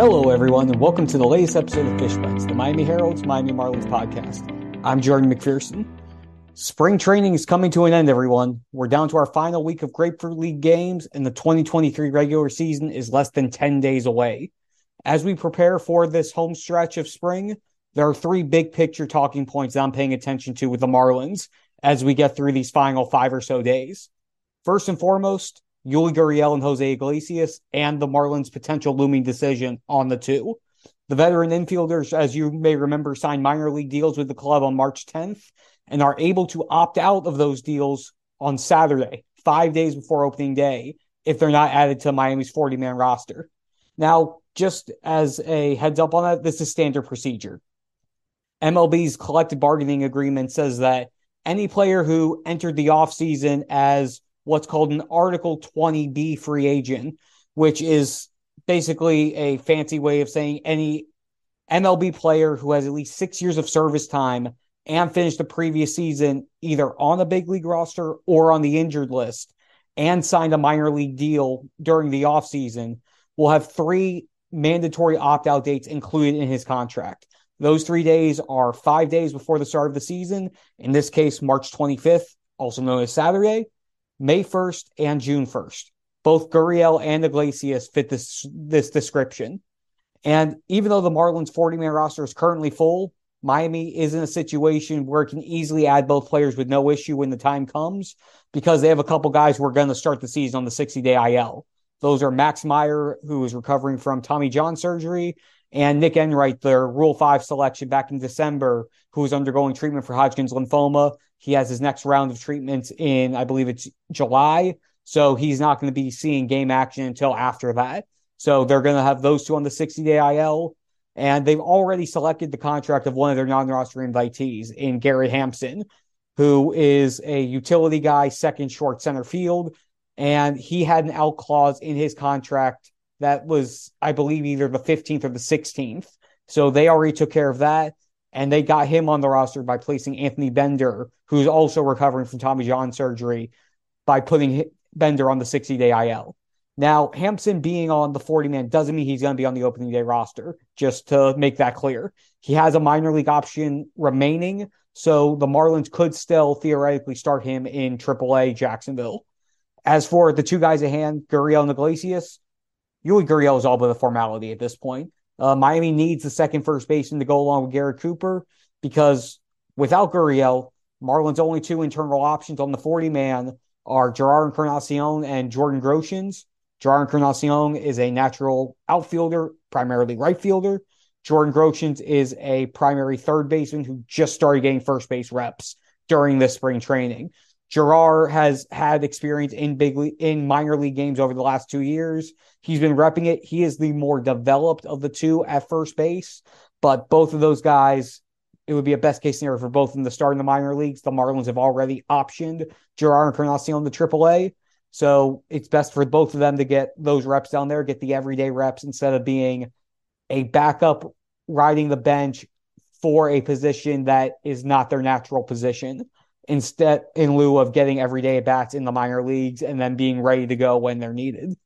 Hello, everyone, and welcome to the latest episode of Fish Bytes, the Miami Herald's Miami Marlins podcast. I'm Jordan McPherson. Spring training is coming to an end, everyone. We're down to our final week of Grapefruit League games, and the 2023 regular season is less than 10 days away. As we prepare for this home stretch of spring, there are three big picture talking points I'm paying attention to with the Marlins as we get through these final five or so days. First and foremost, Yuli Gurriel and Jose Iglesias, and the Marlins' potential looming decision on the two. The veteran infielders, as you may remember, signed minor league deals with the club on March 10th and are able to opt out of those deals on Saturday, five days before opening day, if they're not added to Miami's 40 man roster. Now, just as a heads up on that, this is standard procedure. MLB's collective bargaining agreement says that any player who entered the offseason as what's called an Article 20B free agent, which is basically a fancy way of saying any MLB player who has at least six years of service time and finished the previous season either on a big league roster or on the injured list and signed a minor league deal during the offseason will have three mandatory opt out dates included in his contract. Those three days are five days before the start of the season, in this case, March 25th, also known as Saturday, May 1st, and June 1st. Both Gurriel and Iglesias fit this, this description. And even though the Marlins 40 man roster is currently full, Miami is in a situation where it can easily add both players with no issue when the time comes because they have a couple guys who are going to start the season on the 60 day IL. Those are Max Meyer, who is recovering from Tommy John surgery, and Nic Enright, their Rule 5 selection back in December, who is undergoing treatment for Hodgkin's lymphoma. He has his next round of treatments in, I believe it's July. So he's not going to be seeing game action until after that. So they're going to have those two on the 60 day IL. And they've already selected the contract of one of their non roster invitees in Garrett Hampson, who is a utility guy, second short center field. And he had an out clause in his contract that was, I believe, either the 15th or the 16th. So they already took care of that. And they got him on the roster by placing Anthony Bender, who's also recovering from Tommy John surgery, by putting Bender on the 60 day IL. Now, Hampson being on the 40 man doesn't mean he's going to be on the opening day roster, just to make that clear. He has a minor league option remaining, so the Marlins could still theoretically start him in AAA Jacksonville. As for the two guys at hand, Gurriel and Iglesias, Yuli Gurriel is all but a formality at this point. Uh, Miami needs the second first baseman to go along with Garrett Cooper because without Gurriel, Marlins' only two internal options on the 40 man are Jerar Encarnacion and Jordan Groshans. Jerar Encarnacion is a natural outfielder, primarily right fielder. Jordan Groshans is a primary third baseman who just started getting first base reps during this spring training. Jerar has had experience in big in minor league games over the last two years. He's been repping it. He is the more developed of the two at first base, but both of those guys, it would be a best case scenario for both them to start in the minor leagues. The Marlins have already optioned Gerard and Jerar Encarnacion to AAA. So it's best for both of them to get those reps down there, get the everyday reps instead of being a backup riding the bench for a position that is not their natural position instead in lieu of getting everyday at bats in the minor leagues and then being ready to go when they're needed.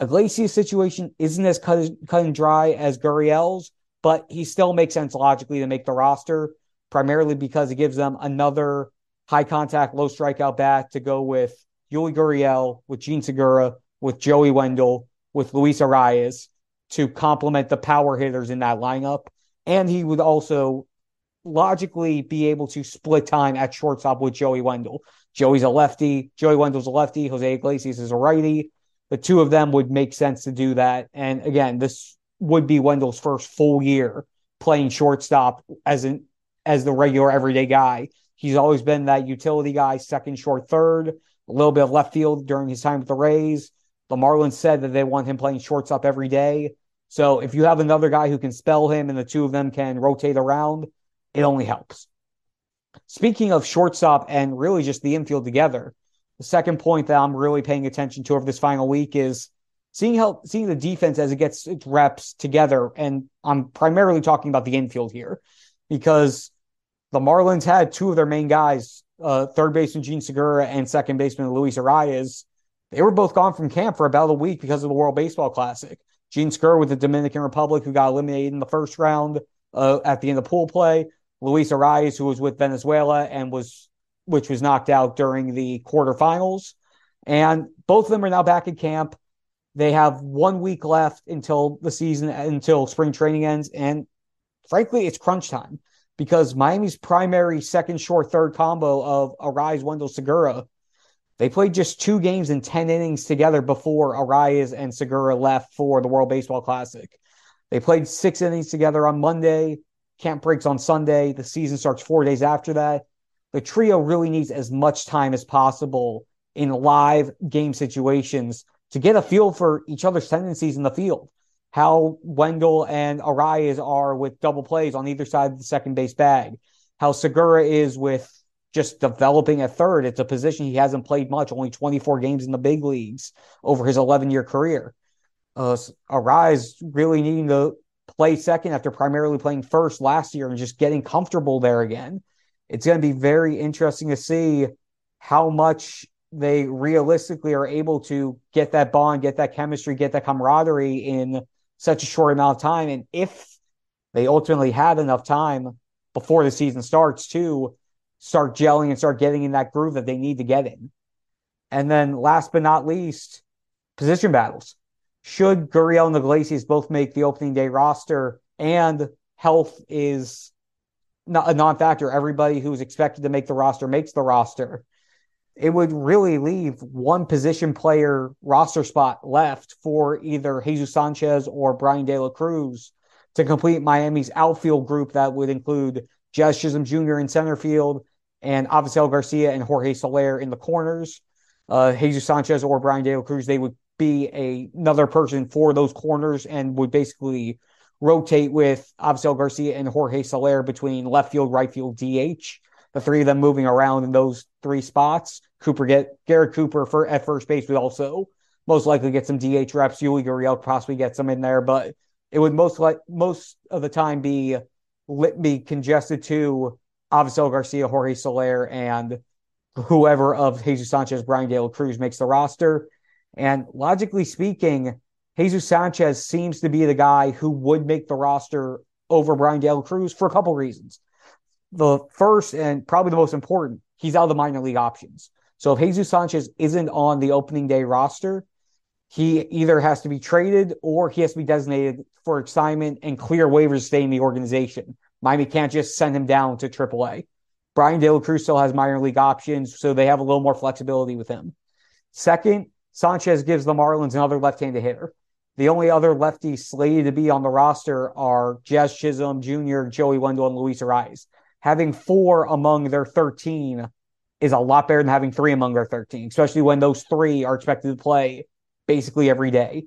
Iglesias' situation isn't as cut, cut and dry as Gurriel's, but he still makes sense logically to make the roster, primarily because it gives them another high contact, low strikeout bat to go with Yuli Gurriel, with Jean Segura, with Joey Wendle, with Luis Arraez to complement the power hitters in that lineup. And he would also logically be able to split time at shortstop with Joey Wendle. Joey's a lefty, Joey Wendle's a lefty, Jose Iglesias is a righty. The two of them would make sense to do that. And again, this would be Wendle's first full year playing shortstop as an as the regular everyday guy. He's always been that utility guy, second, short, third, a little bit of left field during his time with the Rays. The Marlins said that they want him playing shortstop every day. So if you have another guy who can spell him and the two of them can rotate around, it only helps. Speaking of shortstop and really just the infield together, the second point that I'm really paying attention to over this final week is seeing how seeing the defense as it gets its reps together. And I'm primarily talking about the infield here because the Marlins had two of their main guys, uh, third baseman Jean Segura and second baseman Luis Arraez. They were both gone from camp for about a week because of the World Baseball Classic. Jean Segura with the Dominican Republic, who got eliminated in the first round uh, at the end of pool play. Luis Arraez, who was with Venezuela and was which was knocked out during the quarterfinals. And both of them are now back in camp. They have one week left until the season, until spring training ends. And frankly, it's crunch time because Miami's primary second short third combo of Arraez, Wendle, Segura, they played just two games in 10 innings together before Arraez and Segura left for the World Baseball Classic. They played six innings together on Monday. Camp breaks on Sunday. The season starts four days after that. The trio really needs as much time as possible in live game situations to get a feel for each other's tendencies in the field how Wendle and Arraez are with double plays on either side of the second base bag, how Segura is with just developing a third. It's a position he hasn't played much, only 24 games in the big leagues over his 11 year career. Uh, Arraez really needing to play second after primarily playing first last year and just getting comfortable there again. It's going to be very interesting to see how much they realistically are able to get that bond, get that chemistry, get that camaraderie in such a short amount of time. And if they ultimately had enough time before the season starts to start gelling and start getting in that groove that they need to get in. And then last but not least, position battles. Should Gurriel and Iglesias both make the opening day roster and health is not a non-factor. Everybody who's expected to make the roster makes the roster it would really leave one position player roster spot left for either Jesus Sanchez or Bryan De La Cruz to complete Miami's outfield group that would include Jazz Chisholm Jr. in center field and Avisail Garcia and Jorge Soler in the corners. Uh, Jesus Sanchez or Bryan De La Cruz, they would be a, another person for those corners and would basically rotate with Avisail Garcia and Jorge Soler between left field, right field, DH the three of them moving around in those three spots. Cooper get Garrett Cooper for at first base would also most likely get some DH reps. Yuli Gurriel possibly get some in there, but it would most like most of the time be be congested to Avisail Garcia, Jorge Soler, and whoever of Jesus Sanchez, Bryan De La Cruz makes the roster. And logically speaking, Jesus Sanchez seems to be the guy who would make the roster over Bryan De La Cruz for a couple reasons the first and probably the most important, he's out of the minor league options. So if Jesus Sanchez isn't on the opening day roster, he either has to be traded or he has to be designated for assignment and clear waivers to stay in the organization. Miami can't just send him down to AAA. Bryan De La Cruz still has minor league options, so they have a little more flexibility with him. Second, Sanchez gives the Marlins another left-handed hitter. The only other lefty slated to be on the roster are Jazz Chisholm Jr., Joey Wendle, and Luis Arraez having four among their 13 is a lot better than having three among their 13, especially when those three are expected to play basically every day.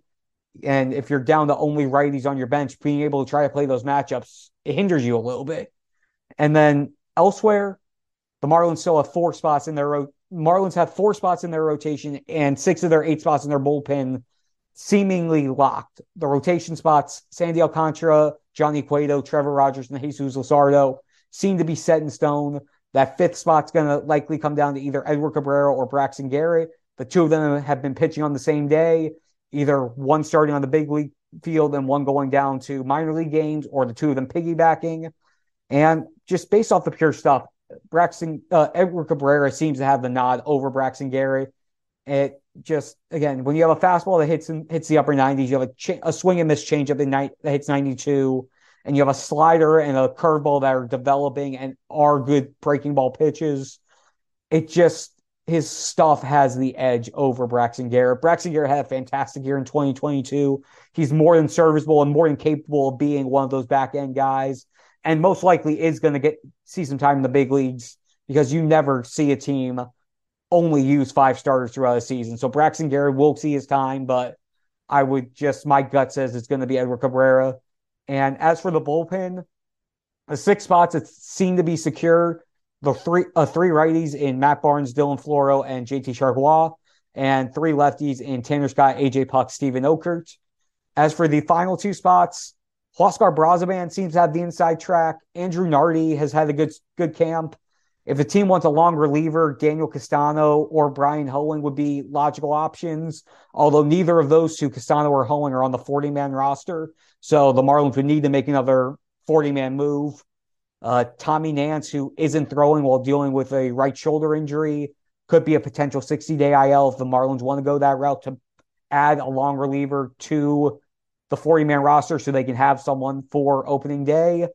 And if you're down to only righties on your bench, being able to try to play those matchups, it hinders you a little bit. And then elsewhere, the Marlins still have four spots in their Marlins have four spots in their rotation and six of their eight spots in their bullpen seemingly locked. The rotation spots, Sandy Alcantara, Johnny Cueto, Trevor Rogers, and Jesus Luzardo seem to be set in stone. That fifth spot's going to likely come down to either Edward Cabrera or Braxton Garrett. The two of them have been pitching on the same day, either one starting on the big league field and one going down to minor league games, or the two of them piggybacking. And just based off the pure stuff, Braxton uh, Edward Cabrera seems to have the nod over Braxton Garrett. It just again when you have a fastball that hits hits the upper 90s, you have a, ch- a swing and miss changeup in night that hits 92 and you have a slider and a curveball that are developing and are good breaking ball pitches. It just his stuff has the edge over Braxton Garrett. Braxton Garrett had a fantastic year in 2022. He's more than serviceable and more than capable of being one of those back end guys, and most likely is going to get see some time in the big leagues because you never see a team only use five starters throughout a season. So Braxton Garrett will see his time, but I would just my gut says it's going to be Edward Cabrera. And as for the bullpen, the six spots that seem to be secure, the three uh, three righties in Matt Barnes, Dylan Floro, and JT Chargois, and three lefties in Tanner Scott, AJ Puk, Steven Okert. As for the final two spots, Huascar Brazoban seems to have the inside track. Andrew Nardi has had a good good camp. If the team wants a long reliever, Daniel Castano or Bryan Hoeing would be logical options. Although neither of those two, Castano or Hoeing, are on the 40 man roster. So the Marlins would need to make another 40 man move. Uh, Tommy Nance, who isn't throwing while dealing with a right shoulder injury, could be a potential 60 day IL if the Marlins want to go that route to add a long reliever to the 40 man roster so they can have someone for opening day.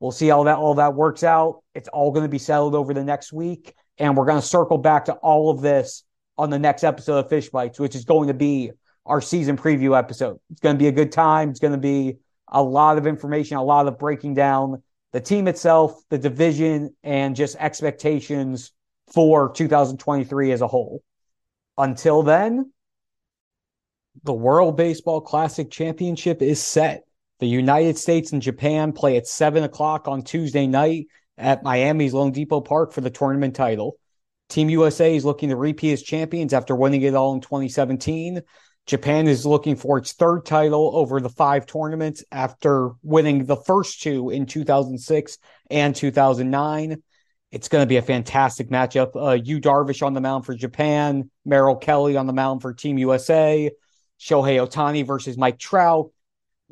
We'll see how that all that works out. It's all going to be settled over the next week. And we're going to circle back to all of this on the next episode of Fish Bytes, which is going to be our season preview episode. It's going to be a good time. It's going to be a lot of information, a lot of breaking down the team itself, the division, and just expectations for 2023 as a whole. Until then, the World Baseball Classic Championship is set. The United States and Japan play at 7 o'clock on Tuesday night at Miami's loanDepot Park for the tournament title. Team USA is looking to repeat as champions after winning it all in 2017. Japan is looking for its third title over the five tournaments after winning the first two in 2006 and 2009. It's going to be a fantastic matchup. Uh, Yu Darvish on the mound for Japan, Merrill Kelly on the mound for Team USA, Shohei Ohtani versus Mike Trout.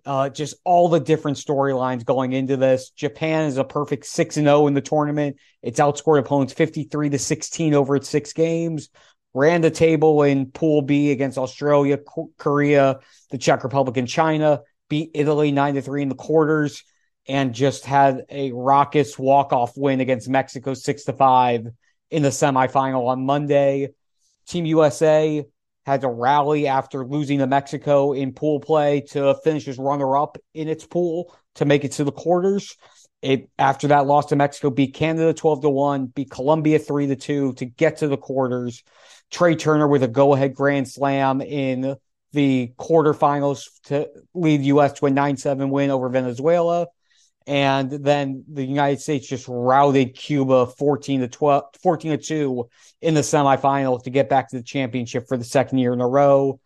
Uh, just all the different storylines going into this. Japan is a perfect 6 and 0 in the tournament. It's outscored opponents 53 to 16 over its six games ran the table in Pool B against Australia, Korea, the Czech Republic, and China. Beat Italy nine to three in the quarters, and just had a raucous walk off win against Mexico six to five in the semifinal on Monday. Team USA had to rally after losing to Mexico in pool play to finish as runner up in its pool to make it to the quarters. It after that loss to Mexico beat Canada 12 to 1, beat Colombia 3 to 2 to get to the quarters. Trea Turner with a go ahead grand slam in the quarterfinals to lead U.S. to a 9 7 win over Venezuela. And then the United States just routed Cuba 14 to 12, 14 to 2 in the semifinals to get back to the championship for the second year in a row.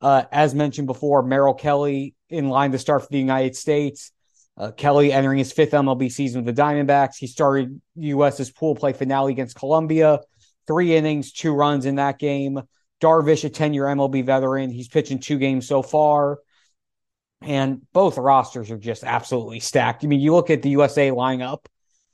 Uh, as mentioned before, Merrill Kelly in line to start for the United States. Uh, Kelly entering his fifth MLB season with the Diamondbacks. He started US's pool play finale against Colombia three innings, two runs in that game. Darvish, a 10 year MLB veteran, he's pitching two games so far. And both rosters are just absolutely stacked. I mean, you look at the USA lineup,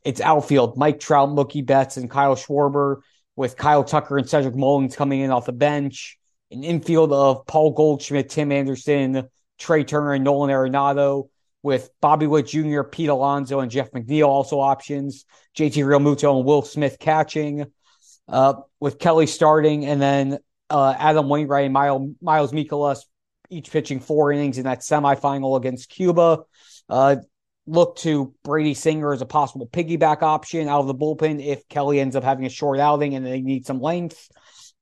it's outfield Mike Trout, Mookie Betts, and Kyle Schwarber, with Kyle Tucker and Cedric Mullins coming in off the bench. An infield of Paul Goldschmidt, Tim Anderson, Trea Turner, and Nolan Arenado, with Bobby Witt Jr., Pete Alonso, and Jeff McNeil also options. JT Realmuto and Will Smith catching uh, with Kelly starting, and then uh, Adam Wainwright and Miles, Miles Mikolas each pitching four innings in that semifinal against Cuba. Uh, look to Brady Singer as a possible piggyback option out of the bullpen if Kelly ends up having a short outing and they need some length.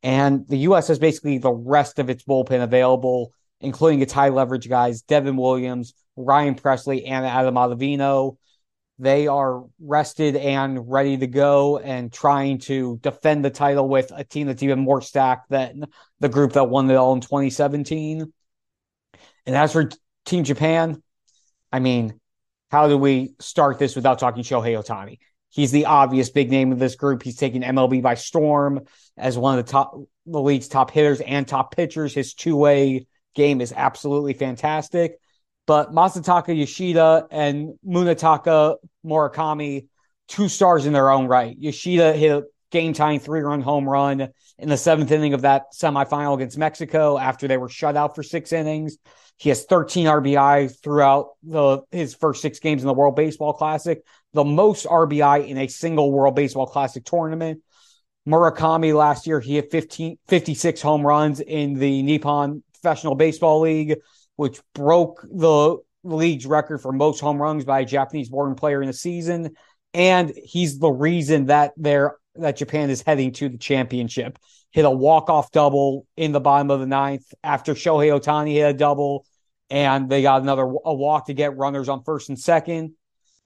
And the U.S. has basically the rest of its bullpen available, including its high leverage guys, Devin Williams, Ryan Pressly, and Adam Ottavino they are rested and ready to go and trying to defend the title with a team that's even more stacked than the group that won it all in 2017. And as for Team Japan, I mean, how do we start this without talking Shohei Ohtani? He's the obvious big name of this group. He's taking MLB by storm as one of the top, the league's top hitters and top pitchers. His two way game is absolutely fantastic. But Masataka Yoshida and Munetaka Murakami, two stars in their own right. Yoshida hit a game tying three run home run in the seventh inning of that semifinal against Mexico after they were shut out for six innings. He has 13 RBI throughout the his first six games in the World Baseball Classic, the most RBI in a single World Baseball Classic tournament. Murakami last year, he had 15, 56 home runs in the Nippon Professional Baseball League which broke the league's record for most home runs by a Japanese born player in a season. And he's the reason that they're that Japan is heading to the championship. Hit a walk-off double in the bottom of the ninth after Shohei Ohtani hit a double, and they got another a walk to get runners on first and second.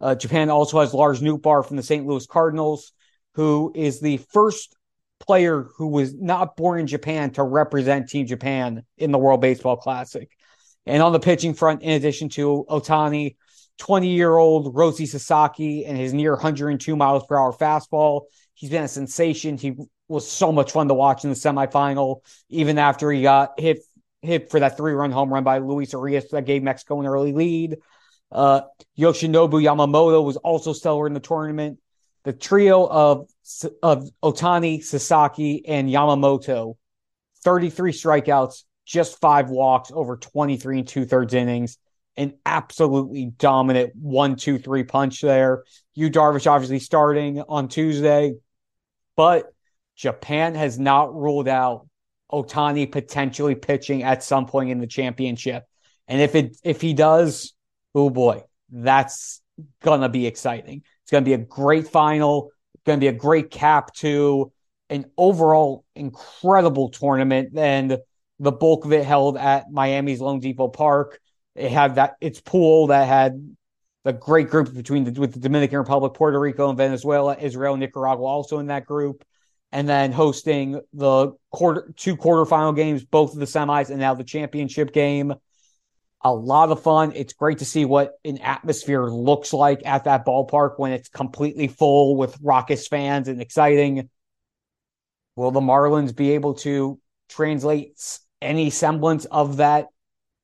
Uh, Japan also has Lars Nootbaar from the St. Louis Cardinals, who is the first player who was not born in Japan to represent Team Japan in the World Baseball Classic. And on the pitching front, in addition to Ohtani, 20 year old Roki Sasaki and his near 102 miles per hour fastball. He's been a sensation. He was so much fun to watch in the semifinal, even after he got hit hit for that three run home run by Luis Urias that gave Mexico an early lead. Uh, Yoshinobu Yamamoto was also stellar in the tournament. The trio of of Ohtani, Sasaki, and Yamamoto, 33 strikeouts, just five walks over 23 and two thirds innings. An absolutely dominant one, two, three punch there. Yu Darvish obviously starting on Tuesday, but Japan has not ruled out Ohtani potentially pitching at some point in the championship. And if it if he does, oh boy, that's gonna be exciting. It's gonna be a great final. Gonna be a great cap to an overall incredible tournament. And the bulk of it held at Miami's loanDepot Park. It had that its pool that had the great group between the with the Dominican Republic, Puerto Rico, and Venezuela, Israel, Nicaragua also in that group, and then hosting the quarter two quarterfinal games, both of the semis, and now the championship game. A lot of fun. It's great to see what an atmosphere looks like at that ballpark when it's completely full with raucous fans and exciting. Will the Marlins be able to translate any semblance of that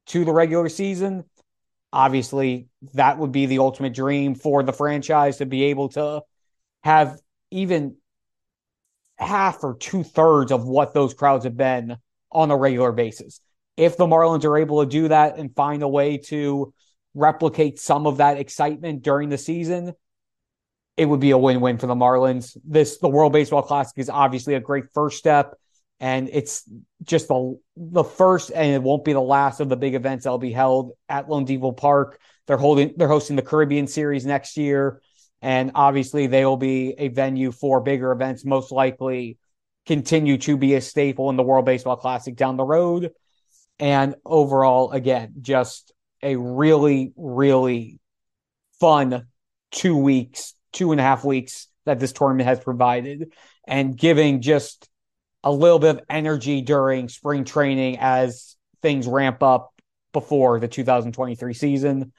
to the regular season? Obviously, that would be the ultimate dream for the franchise to be able to have even half or two thirds of what those crowds have been on a regular basis. If the Marlins are able to do that and find a way to replicate some of that excitement during the season, it would be a win-win for the Marlins. This the World Baseball Classic is obviously a great first step, and it's just the the first, and it won't be the last of the big events that'll be held at Lone loanDepot Park. They're holding they're hosting the Caribbean Series next year, and obviously they will be a venue for bigger events. Most likely, continue to be a staple in the World Baseball Classic down the road. And overall, again, just a really, really fun two weeks two and a half weeks that this tournament has provided and giving just a little bit of energy during spring training as things ramp up before the 2023 season.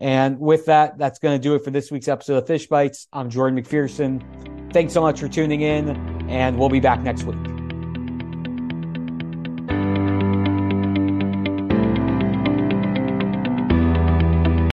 And with that, that's going to do it for this week's episode of Fish Bytes. I'm Jordan McPherson. Thanks so much for tuning in, and we'll be back next week.